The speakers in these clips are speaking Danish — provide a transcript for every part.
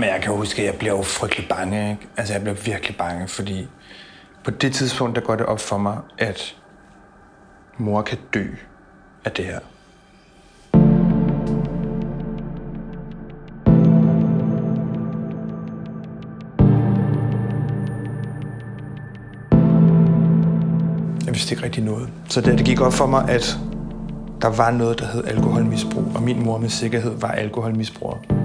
Men jeg kan huske, at jeg blev jo frygtelig bange. Ikke? Altså, jeg blev virkelig bange, fordi på det tidspunkt, der går det op for mig, at mor kan dø af det her. Jeg vidste ikke rigtig noget. Så det, det gik op for mig, at der var noget, der hed alkoholmisbrug, og min mor med sikkerhed var alkoholmisbruger,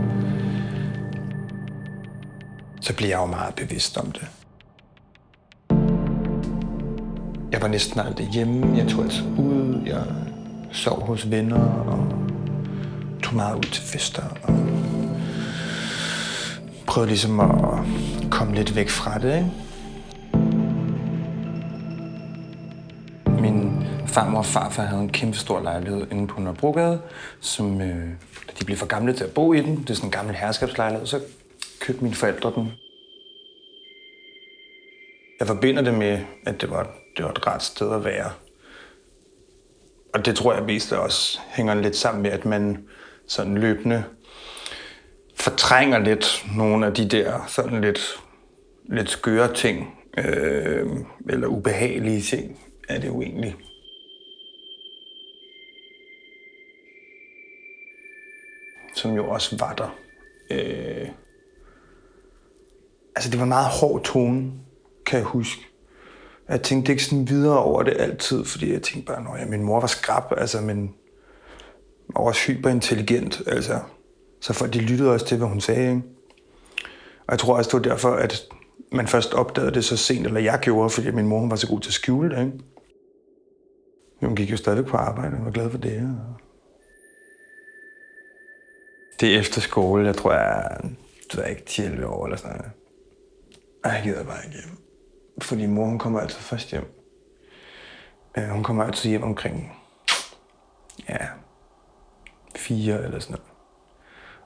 så blev jeg jo meget bevidst om det. Jeg var næsten aldrig hjemme. Jeg tog altså ud. Jeg sov hos venner og tog meget ud til fester. Og prøvede ligesom at komme lidt væk fra det. Ikke? Min farmor og farfar havde en kæmpe stor lejlighed inde på Nørrebrogade, som øh, da de blev for gamle til at bo i den. Det er sådan en gammel herskabslejlighed. Så købte mine forældre den. Jeg forbinder det med, at det var, det var et ret sted at være. Og det tror jeg mest også hænger lidt sammen med, at man sådan løbende fortrænger lidt nogle af de der sådan lidt, lidt skøre ting, øh, eller ubehagelige ting, er det jo egentlig. Som jo også var der. Øh, altså, det var en meget hård tone, kan jeg huske. Jeg tænkte ikke sådan videre over det altid, fordi jeg tænkte bare, at ja, min mor var skrab, altså, men var også hyperintelligent, altså. Så folk, de lyttede også til, hvad hun sagde, ikke? Og jeg tror også, det var derfor, at man først opdagede det så sent, eller jeg gjorde, fordi min mor hun var så god til at skjule det, ikke? Hun gik jo stadig på arbejde, og var glad for det. Og... Det er efter skole, jeg tror, jeg, jeg er ikke 10 år eller sådan noget. Jeg gider bare ikke hjem. Fordi mor, hun kommer altid først hjem. Øh, hun kommer altid hjem omkring, ja, fire eller sådan noget.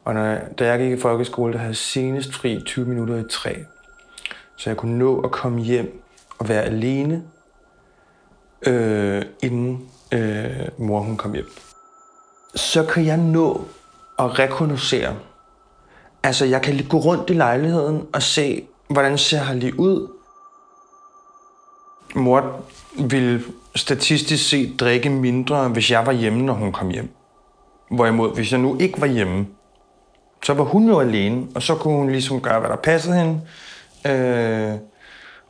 Og når, jeg, da jeg gik i folkeskole, der havde jeg senest fri 20 minutter i tre. Så jeg kunne nå at komme hjem og være alene, øh, inden øh, mor hun kom hjem. Så kan jeg nå at rekognosere. Altså, jeg kan gå rundt i lejligheden og se, hvordan ser her lige ud. Mor ville statistisk set drikke mindre, hvis jeg var hjemme, når hun kom hjem. Hvorimod, hvis jeg nu ikke var hjemme, så var hun jo alene, og så kunne hun ligesom gøre, hvad der passede hende. Øh,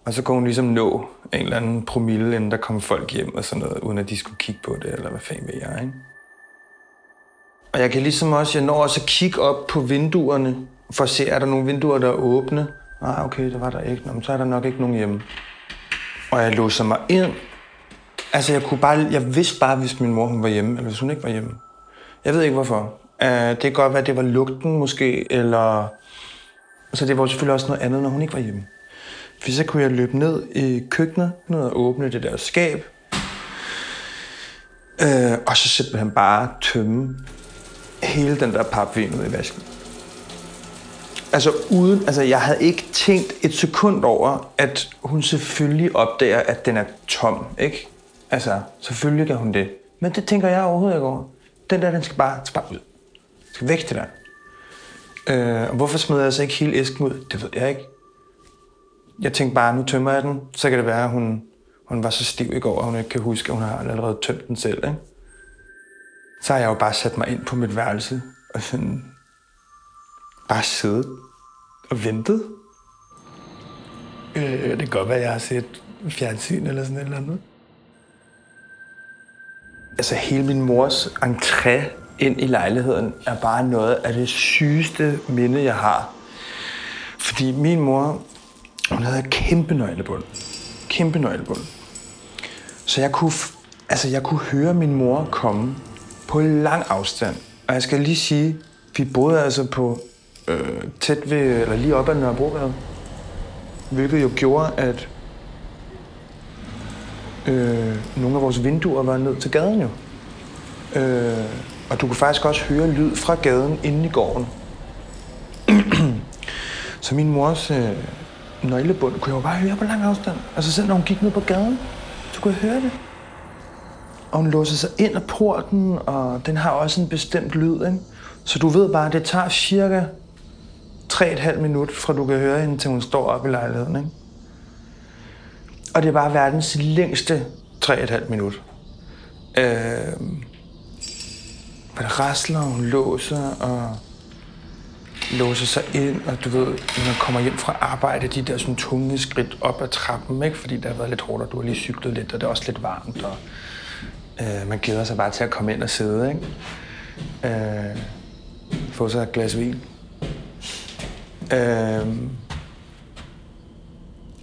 og så kunne hun ligesom nå en eller anden promille, inden der kom folk hjem og sådan noget, uden at de skulle kigge på det, eller hvad fanden ved jeg, ikke? Og jeg kan ligesom også, jeg når også at kigge op på vinduerne, for at se, er der nogle vinduer, der er åbne. Nej, ah, okay, det var der ikke. Nå, men så er der nok ikke nogen hjemme. Og jeg låser mig ind. Altså, jeg kunne bare, jeg vidste bare, hvis min mor hun var hjemme, eller hvis hun ikke var hjemme. Jeg ved ikke, hvorfor. Uh, det kan godt være, at det var lugten måske, eller... Så det var selvfølgelig også noget andet, når hun ikke var hjemme. For så kunne jeg løbe ned i køkkenet, ned og åbne det der skab. Uh, og så simpelthen bare tømme hele den der papvin ud i vasken. Altså uden, altså jeg havde ikke tænkt et sekund over, at hun selvfølgelig opdager, at den er tom, ikke? Altså, selvfølgelig gør hun det. Men det tænker jeg overhovedet ikke over. Den der, den skal bare, skal bare ud. Den skal væk det der. Øh, og hvorfor smed jeg så ikke hele æsken ud? Det ved jeg ikke. Jeg tænkte bare, nu tømmer jeg den. Så kan det være, at hun, hun var så stiv i går, at hun ikke kan huske, at hun har allerede tømt den selv. Ikke? Så har jeg jo bare sat mig ind på mit værelse og sådan bare siddet og ventet. Øh, det kan godt være, at jeg har set fjernsyn eller sådan et eller andet. Altså hele min mors entré ind i lejligheden er bare noget af det sygeste minde, jeg har. Fordi min mor, hun havde kæmpe nøglebund. Kæmpe nøglebund. Så jeg kunne, altså jeg kunne høre min mor komme på lang afstand. Og jeg skal lige sige, vi boede altså på øh, tæt ved, eller lige op ad Nørrebrogade. Hvilket jo gjorde, at øh, nogle af vores vinduer var ned til gaden jo. Øh, og du kunne faktisk også høre lyd fra gaden inde i gården. så min mors øh, nøglebund kunne jeg jo bare høre på lang afstand. Altså selv når hun gik ned på gaden, så kunne jeg høre det. Og hun låser sig ind af porten, og den har også en bestemt lyd, ikke? Så du ved bare, at det tager cirka 3,5 minut, fra du kan høre hende, til hun står op i lejligheden. Ikke? Og det er bare verdens længste 3,5 minut. Øh, hvor det rasler, og hun låser, og låser sig ind, og du ved, når man kommer hjem fra arbejde, de der sådan tunge skridt op ad trappen, ikke? fordi der har været lidt hårdt, og du har lige cyklet lidt, og det er også lidt varmt, og øh, man glæder sig bare til at komme ind og sidde, ikke? Øh, få sig et glas vin. Øhm,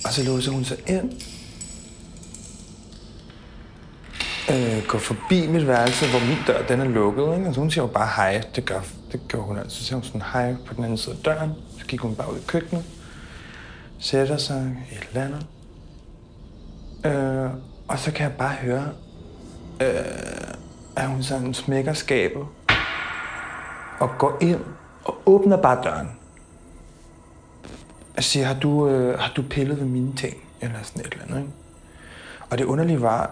og så låser hun sig ind, øh, går forbi mit værelse, hvor min dør den er lukket. Ikke? Altså, hun siger jo bare hej. Det gør, det gør hun altså. Så siger hun sådan hej på den anden side af døren. Så gik hun bare ud i køkkenet. Sætter sig et eller andet. Øh, og så kan jeg bare høre, øh, at hun sådan smækker skabet. Og går ind og åbner bare døren og siger, har du, øh, har du pillet ved mine ting? Eller sådan et eller andet, ikke? Og det underlige var,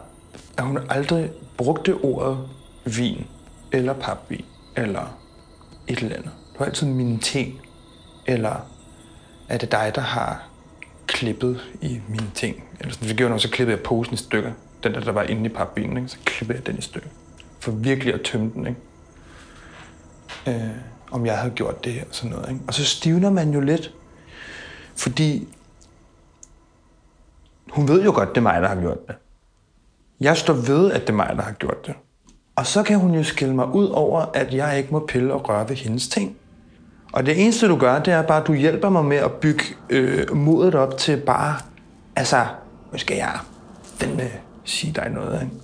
at hun aldrig brugte ordet vin, eller papvin, eller et eller andet. Det var altid mine ting, eller er det dig, der har klippet i mine ting? Eller sådan, det gjorde noget, så klippede jeg posen i stykker. Den der, der var inde i papvinen, ikke? så klippede jeg den i stykker. For virkelig at tømme den, ikke? Øh, om jeg havde gjort det her og sådan noget. Ikke? Og så stivner man jo lidt, fordi hun ved jo godt, det er mig, der har gjort det. Jeg står ved, at det er mig, der har gjort det. Og så kan hun jo skille mig ud over, at jeg ikke må pille og røre ved hendes ting. Og det eneste, du gør, det er bare, at du hjælper mig med at bygge øh, modet op til bare, altså, nu skal jeg den, sige dig noget, ikke?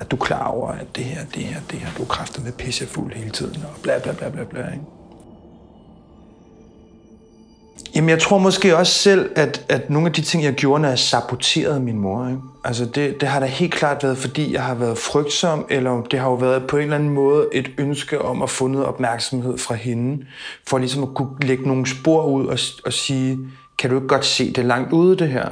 At du er klar over, at det her, det her, det her, du er kræfter med pissefuld hele tiden, og bla bla bla bla bla, ikke? Jamen, jeg tror måske også selv, at, at nogle af de ting, jeg gjorde, når jeg saboterede min mor, ikke? Altså, det, det har da helt klart været, fordi jeg har været frygtsom, eller det har jo været på en eller anden måde et ønske om at få noget opmærksomhed fra hende, for ligesom at kunne lægge nogle spor ud og, og sige, kan du ikke godt se det langt ude, det her?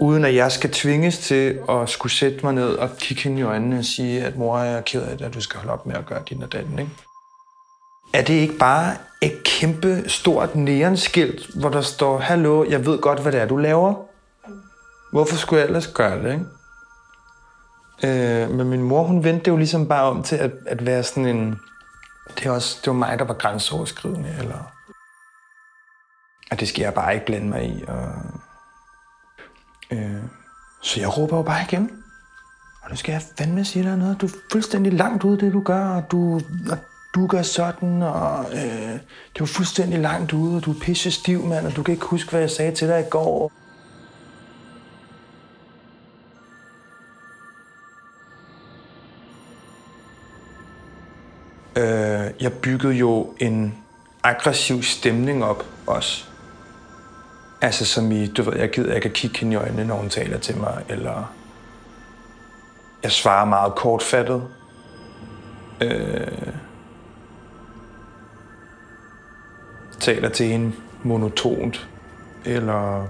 Uden at jeg skal tvinges til at skulle sætte mig ned og kigge hende i øjnene og sige, at mor, jeg er ked af det, at du skal holde op med at gøre din og den, ikke? Er det ikke bare et kæmpe stort neonskilt, hvor der står, hallo, jeg ved godt, hvad det er, du laver? Hvorfor skulle jeg ellers gøre det, ikke? Øh, men min mor, hun vendte det jo ligesom bare om til at, at være sådan en... Det, er også, det var mig, der var grænseoverskridende, eller... Og det skal jeg bare ikke blande mig i. Og, øh, så jeg råber jo bare igen. Og nu skal jeg fandme sige dig noget. Du er fuldstændig langt ude, det du gør, og du, og du gør sådan, og øh, det var fuldstændig langt ude, og du er pisse stiv, mand, og du kan ikke huske, hvad jeg sagde til dig i går. Øh, jeg byggede jo en aggressiv stemning op også. Altså som i, du ved, jeg gider ikke at kigge hende i øjnene, når hun taler til mig, eller jeg svarer meget kortfattet. Øh, taler til hende monotont, eller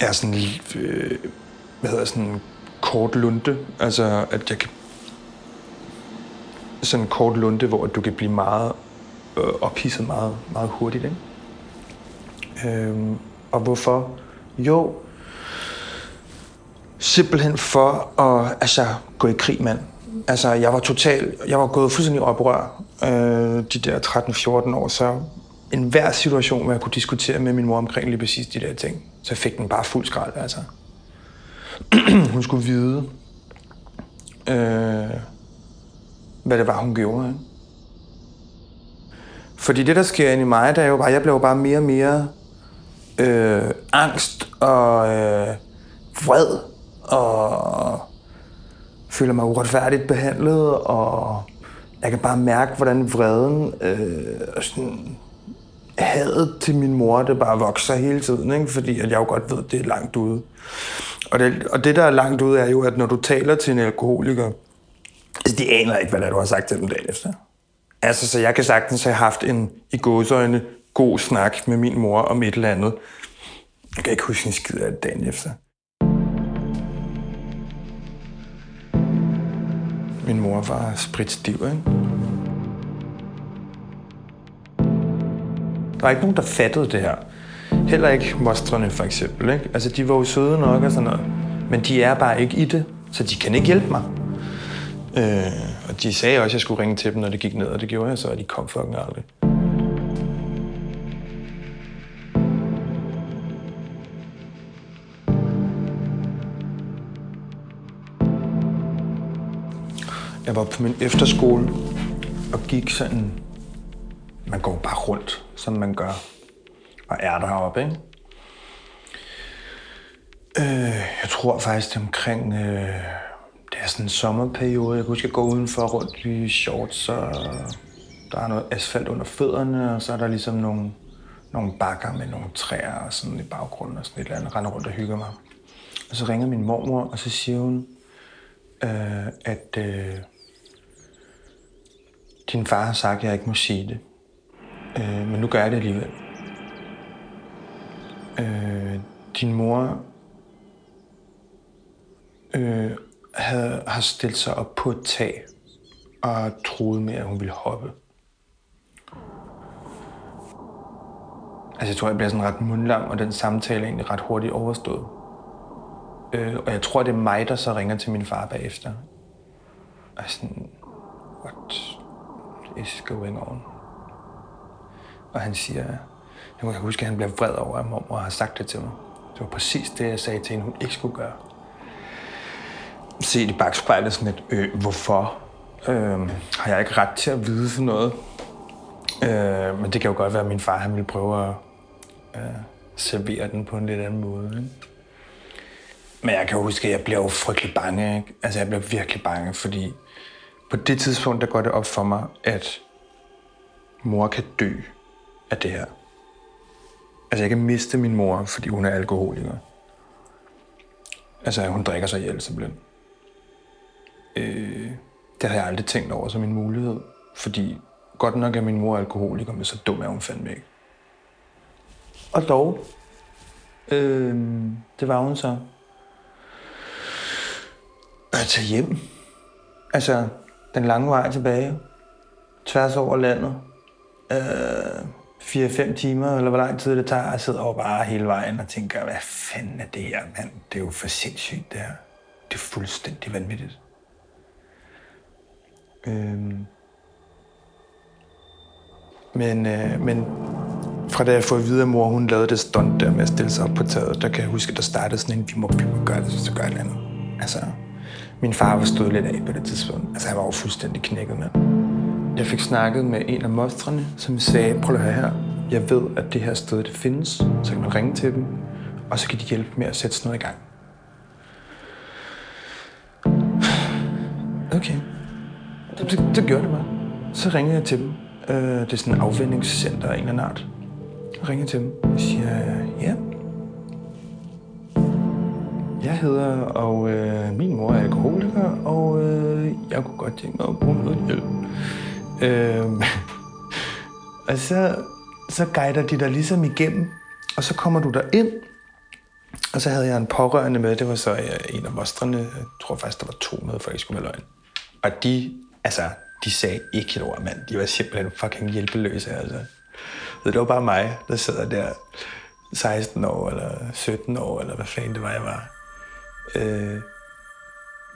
er sådan, øh, hvad hedder sådan kort lunte, altså at jeg kan sådan en kort lunte, hvor du kan blive meget øh, ophidset meget, meget hurtigt. Ikke? Øhm, og hvorfor? Jo, simpelthen for at altså, gå i krig, mand. Altså, jeg var total, jeg var gået fuldstændig oprør øh, de der 13-14 år, så en hver situation, hvor jeg kunne diskutere med min mor omkring lige præcis de der ting, så fik den bare fuld skrald, altså. hun skulle vide, øh, hvad det var, hun gjorde. Ikke? Fordi det, der sker inde i mig, der er jo bare, jeg blev bare mere og mere øh, angst og øh, vred og føler mig uretfærdigt behandlet, og jeg kan bare mærke, hvordan vreden øh, og sådan, hadet til min mor, det bare vokser hele tiden, ikke? fordi at jeg jo godt ved, at det er langt ude. Og det, og det, der er langt ude, er jo, at når du taler til en alkoholiker, altså, de aner ikke, hvad der, du har sagt til dem dagen efter. Altså, så jeg kan sagtens have haft en i gåsøjne god snak med min mor om et eller andet. Jeg kan ikke huske en skid af det dagen efter. min mor var spritstiv. Ikke? Der er ikke nogen, der fattede det her. Heller ikke mostrene for eksempel. Ikke? Altså, de var jo søde nok og sådan noget. Men de er bare ikke i det, så de kan ikke hjælpe mig. Øh, og de sagde også, at jeg skulle ringe til dem, når det gik ned, og det gjorde jeg så, og de kom fucking aldrig. Var på min efterskole og gik sådan... Man går bare rundt, som man gør. Og er deroppe, ikke? Øh, jeg tror faktisk, det er omkring... Øh, det er sådan en sommerperiode. Jeg kan huske, at jeg går udenfor rundt i shorts, og der er noget asfalt under fødderne, og så er der ligesom nogle, nogle bakker med nogle træer og sådan i baggrunden og sådan et eller andet. render rundt og hygger mig. Og så ringer min mormor, og så siger hun, øh, at øh, din far har sagt, at jeg ikke må sige det. Øh, men nu gør jeg det alligevel. Øh, din mor øh, havde, har stillet sig op på et tag og troede med, at hun ville hoppe. Altså, jeg tror, jeg bliver sådan ret mundlam, og den samtale er egentlig ret hurtigt overstået. Øh, og jeg tror, det er mig, der så ringer til min far bagefter. Og sådan, what is going on? Og han siger, jeg kan huske, at han bliver vred over, at mormor har sagt det til mig. Det var præcis det, jeg sagde til hende, hun ikke skulle gøre Se i bagspejlet sådan et, øh, hvorfor øh, har jeg ikke ret til at vide sådan noget? Øh, men det kan jo godt være, at min far han ville prøve at øh, servere den på en lidt anden måde. Ikke? Men jeg kan huske, at jeg bliver jo frygtelig bange. Ikke? Altså, jeg bliver virkelig bange, fordi på det tidspunkt, der går det op for mig, at mor kan dø af det her. Altså, jeg kan miste min mor, fordi hun er alkoholiker. Altså, hun drikker sig ihjel simpelthen. Øh, det har jeg aldrig tænkt over som en mulighed. Fordi godt nok er min mor alkoholiker, men så dum er hun fandme ikke. Og dog, øh, det var hun så. At tage hjem. Altså, den lange vej tilbage. Tværs over landet. Øh, 4-5 timer, eller hvor lang tid det tager. Jeg sidder over bare hele vejen og tænker, hvad fanden er det her, mand? Det er jo for sindssygt, det her. Det er fuldstændig vanvittigt. Øhm. Men, øh, men fra da jeg får at vide, at mor hun lavede det stunt der med at stille sig op på taget, der kan jeg huske, at der startede sådan en, vi må, vi må gøre det, så gør jeg andet. Altså, min far var stået lidt af på det tidspunkt. Altså, han var jo fuldstændig knækket, mand. Jeg fik snakket med en af mostrene, som sagde, prøv at høre her, jeg ved, at det her sted det findes, så kan man ringe til dem, og så kan de hjælpe med at sætte sådan noget i gang. Okay. Det, det gjorde det bare. Så ringede jeg til dem. Øh, det er sådan en afvendingscenter af en eller anden art. Jeg ringer til dem og siger, Jeg hedder, og øh, min mor er alkoholiker, og øh, jeg kunne godt tænke mig at bruge noget hjælp. Øh, og så, så guider de dig ligesom igennem, og så kommer du der ind, og så havde jeg en pårørende med, det var så øh, en af mostrene, jeg tror faktisk, der var to med, for jeg skulle være løgn. Og de altså, de sagde ikke et ord, mand. De var simpelthen fucking hjælpeløse, altså. Så det var bare mig, der sidder der 16 år, eller 17 år, eller hvad fanden det var, jeg var. Øh,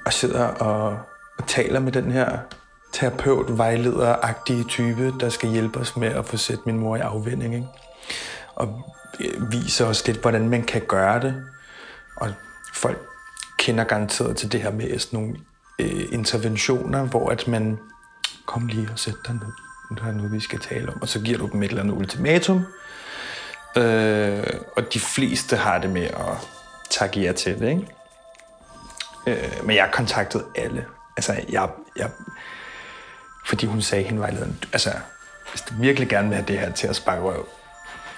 og sidder og, og taler med den her terapeut, vejleder-agtige type, der skal hjælpe os med at få sat min mor i afvinding. Ikke? Og øh, viser os lidt, hvordan man kan gøre det. Og folk kender garanteret til det her med sådan nogle øh, interventioner, hvor at man kom lige og sæt dig ned. Nu er noget, vi skal tale om. Og så giver du dem et eller andet ultimatum. Øh, og de fleste har det med at takke ja til det, ikke? Øh, men jeg kontaktede alle. Altså, jeg, jeg, fordi hun sagde hende vejlederen, altså, hvis du virkelig gerne vil have det her til at sparke røv,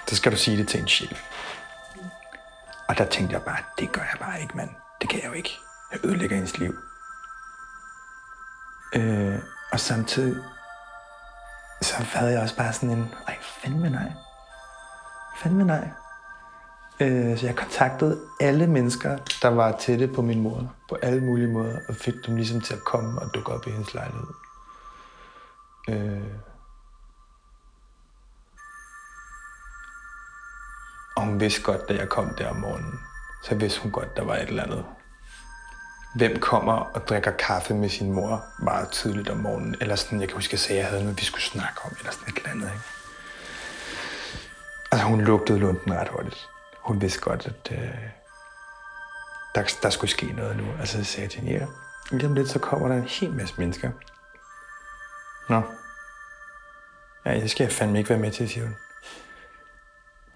så skal du sige det til en chef. Og der tænkte jeg bare, det gør jeg bare ikke, mand. Det kan jeg jo ikke. Jeg ødelægger hendes liv. Øh, og samtidig, så havde jeg også bare sådan en, ej, fandme nej. Fandme nej. Øh, så jeg kontaktede alle mennesker, der var tætte på min mor, på alle mulige måder, og fik dem ligesom til at komme og dukke op i hendes lejlighed. Øh, hun vidste godt, da jeg kom der om morgenen, så vidste hun godt, der var et eller andet. Hvem kommer og drikker kaffe med sin mor meget tidligt om morgenen? Eller sådan, jeg kan huske, at jeg sagde, at jeg havde noget, vi skulle snakke om, eller sådan et eller andet. Ikke? Altså, hun lugtede lunden ret hurtigt. Hun vidste godt, at øh, der, der skulle ske noget nu. Altså, så sagde til hende, ja, lige om lidt, så kommer der en hel masse mennesker. Nå. Ja, det skal jeg fandme ikke være med til, siger hun.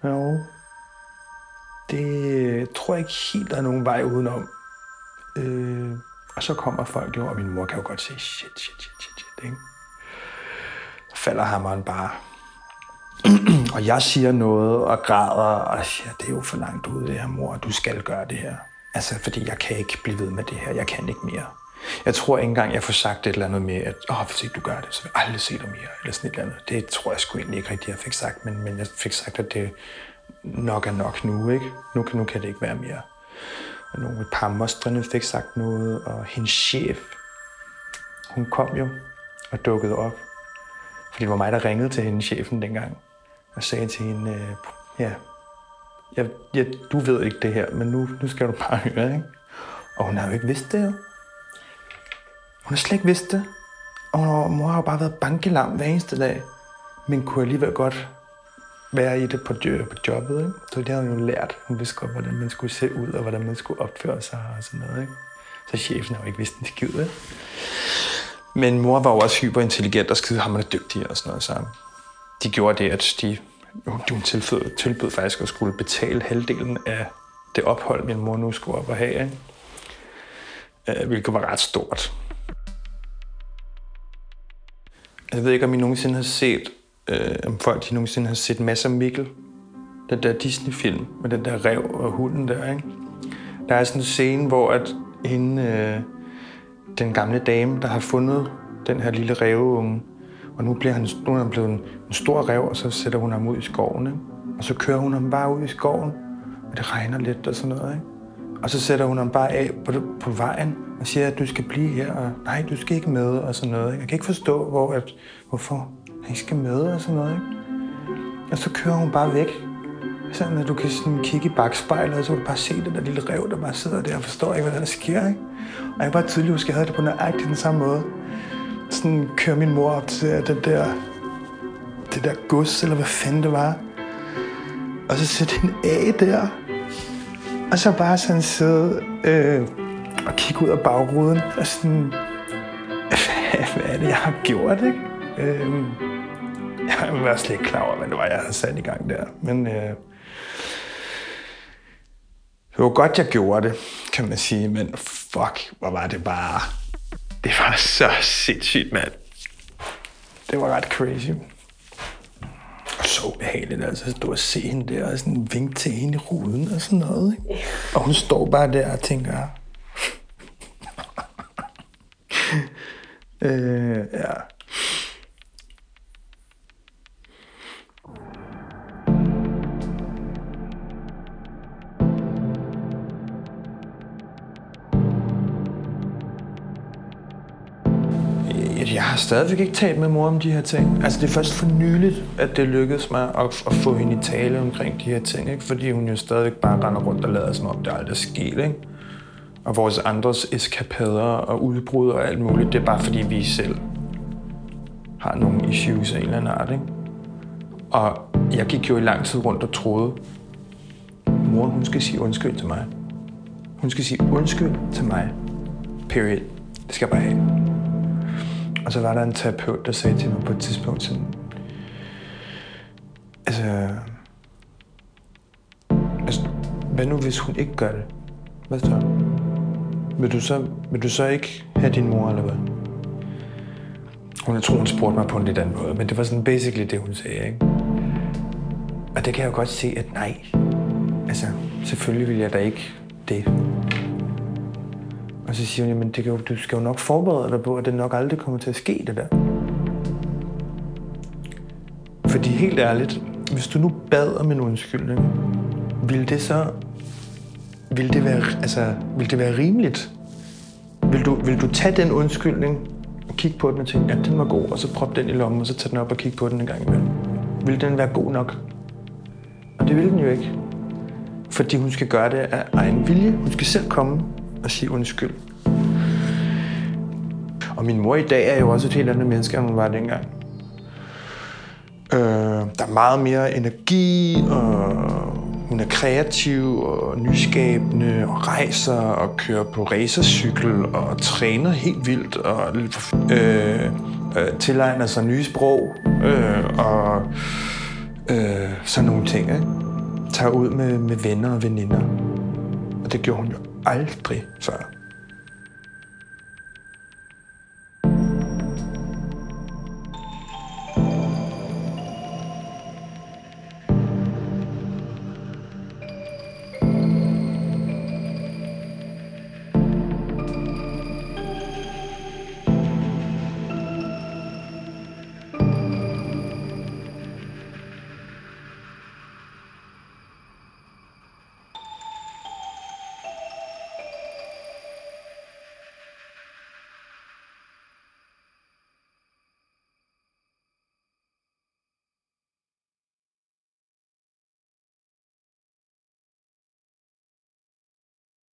Jo. Det øh, tror jeg ikke helt, der er nogen vej udenom. Øh, og så kommer folk jo, og min mor kan jo godt se, shit, shit, shit, shit, shit, ikke? Falder hammeren bare. og jeg siger noget og græder, og ja, det er jo for langt ude det her, mor, du skal gøre det her. Altså, fordi jeg kan ikke blive ved med det her, jeg kan ikke mere. Jeg tror ikke engang, jeg får sagt et eller andet med, at oh, hvis ikke du gør det, så vil jeg aldrig se dig mere, eller sådan et eller andet. Det tror jeg sgu egentlig ikke rigtigt, jeg fik sagt, men, men jeg fik sagt, at det nok er nok nu, ikke? Nu, nu kan det ikke være mere. Og nogle et par mostrene fik sagt noget, og hendes chef, hun kom jo og dukkede op. Fordi det var mig, der ringede til hende, chefen dengang, og sagde til hende, øh, ja, ja, jeg, jeg, du ved ikke det her, men nu, nu skal du bare høre, ikke? Og hun har jo ikke vidst det, jo. Hun har slet ikke vidst det. Og mor har jo bare været bankelam hver eneste dag, men kunne alligevel godt være i det på, på jobbet. Ikke? Så det havde hun jo lært. Hun vidste godt, hvordan man skulle se ud, og hvordan man skulle opføre sig og sådan noget. Ikke? Så chefen har jo ikke vidst en skid. Ikke? Men mor var jo også hyperintelligent og skide hammerende dygtig og sådan noget. Så de gjorde det, at de, hun tilbød, tilbød faktisk at skulle betale halvdelen af det ophold, min mor nu skulle op og have. Ikke? Øh, hvilket var ret stort. Altså, jeg ved ikke, om I nogensinde har set, øh, om folk de nogensinde har set masser af Mikkel. Den der Disney-film med den der rev og hunden der, ikke? Der er sådan en scene, hvor at hende, øh, den gamle dame, der har fundet den her lille reveunge, og nu, bliver han, nu er han blevet en, en stor rev, og så sætter hun ham ud i skoven, ikke? Og så kører hun ham bare ud i skoven, og det regner lidt og sådan noget, ikke? Og så sætter hun ham bare af på, på vejen og siger, at du skal blive her, og nej, du skal ikke med, og sådan noget. Jeg kan ikke forstå, hvor, at, hvorfor han skal med, og sådan noget. Ikke? Og så kører hun bare væk. Sådan at du kan sådan kigge i bagspejlet, og så kan du bare se den der lille rev, der bare sidder der og forstår ikke, hvad der sker. Ikke? Og jeg bare tydeligt huske, at jeg havde det på nøjagtigt den samme måde. Sådan kører min mor op til den der, det der gods, eller hvad fanden det var. Og så sætte hende af der. Og så bare sådan sidde øh, og kigge ud af bagruden og sådan, hvad er det, jeg har gjort, ikke? Øh, jeg var slet ikke klar over, hvad det var, jeg havde sat i gang der. Men øh, det var godt, jeg gjorde det, kan man sige. Men fuck, hvor var det bare... Det var så sindssygt, mand. Det var ret crazy. Og så behageligt, altså at stå og se hende der, og sådan vinke til hende i ruden og sådan noget. Ikke? Og hun står bare der og tænker, øh, ja. Jeg har stadigvæk ikke talt med mor om de her ting. Altså, det er først for nyligt, at det lykkedes mig at, at få hende i tale omkring de her ting, ikke? Fordi hun jo stadigvæk bare render rundt og lader som om, det aldrig er sket, ikke? Og vores andres eskapader og udbrud og alt muligt, det er bare fordi, vi selv har nogle issues af en eller anden art, ikke? Og jeg gik jo i lang tid rundt og troede, mor, hun skal sige undskyld til mig. Hun skal sige undskyld til mig. Period. Det skal jeg bare have. Og så var der en terapeut, der sagde til mig på et tidspunkt sådan, altså, altså, hvad nu hvis hun ikke gør det? Hvad så? Vil du så, vil du så ikke have din mor, eller hvad? Hun, jeg tror, hun spurgte mig på en lidt anden måde, men det var sådan basically det, hun sagde, ikke? Og det kan jeg jo godt se, at nej. Altså, selvfølgelig vil jeg da ikke det. Og så siger hun, jamen det kan jo, du skal jo nok forberede dig på, at det nok aldrig kommer til at ske, det der. Fordi helt ærligt, hvis du nu bad om en undskyldning, ville det så vil det være, altså, vil det være rimeligt? Vil du, vil du tage den undskyldning og kigge på den og tænke, ja, den var god, og så proppe den i lommen, og så tage den op og kigge på den en gang imellem? Vil den være god nok? Og det vil den jo ikke. fordi hun skal gøre det af egen vilje. Hun skal selv komme og sige undskyld. Og min mor i dag er jo også et helt andet menneske, end hun var dengang. Øh, der er meget mere energi, og hun er kreativ og nyskabende, og rejser og kører på racercykel og træner helt vildt, og øh, øh, tilegner sig nye sprog, øh, og øh, sådan nogle ting. Ikke? Tager ud med, med venner og veninder. Og det gjorde hun jo aldrig før.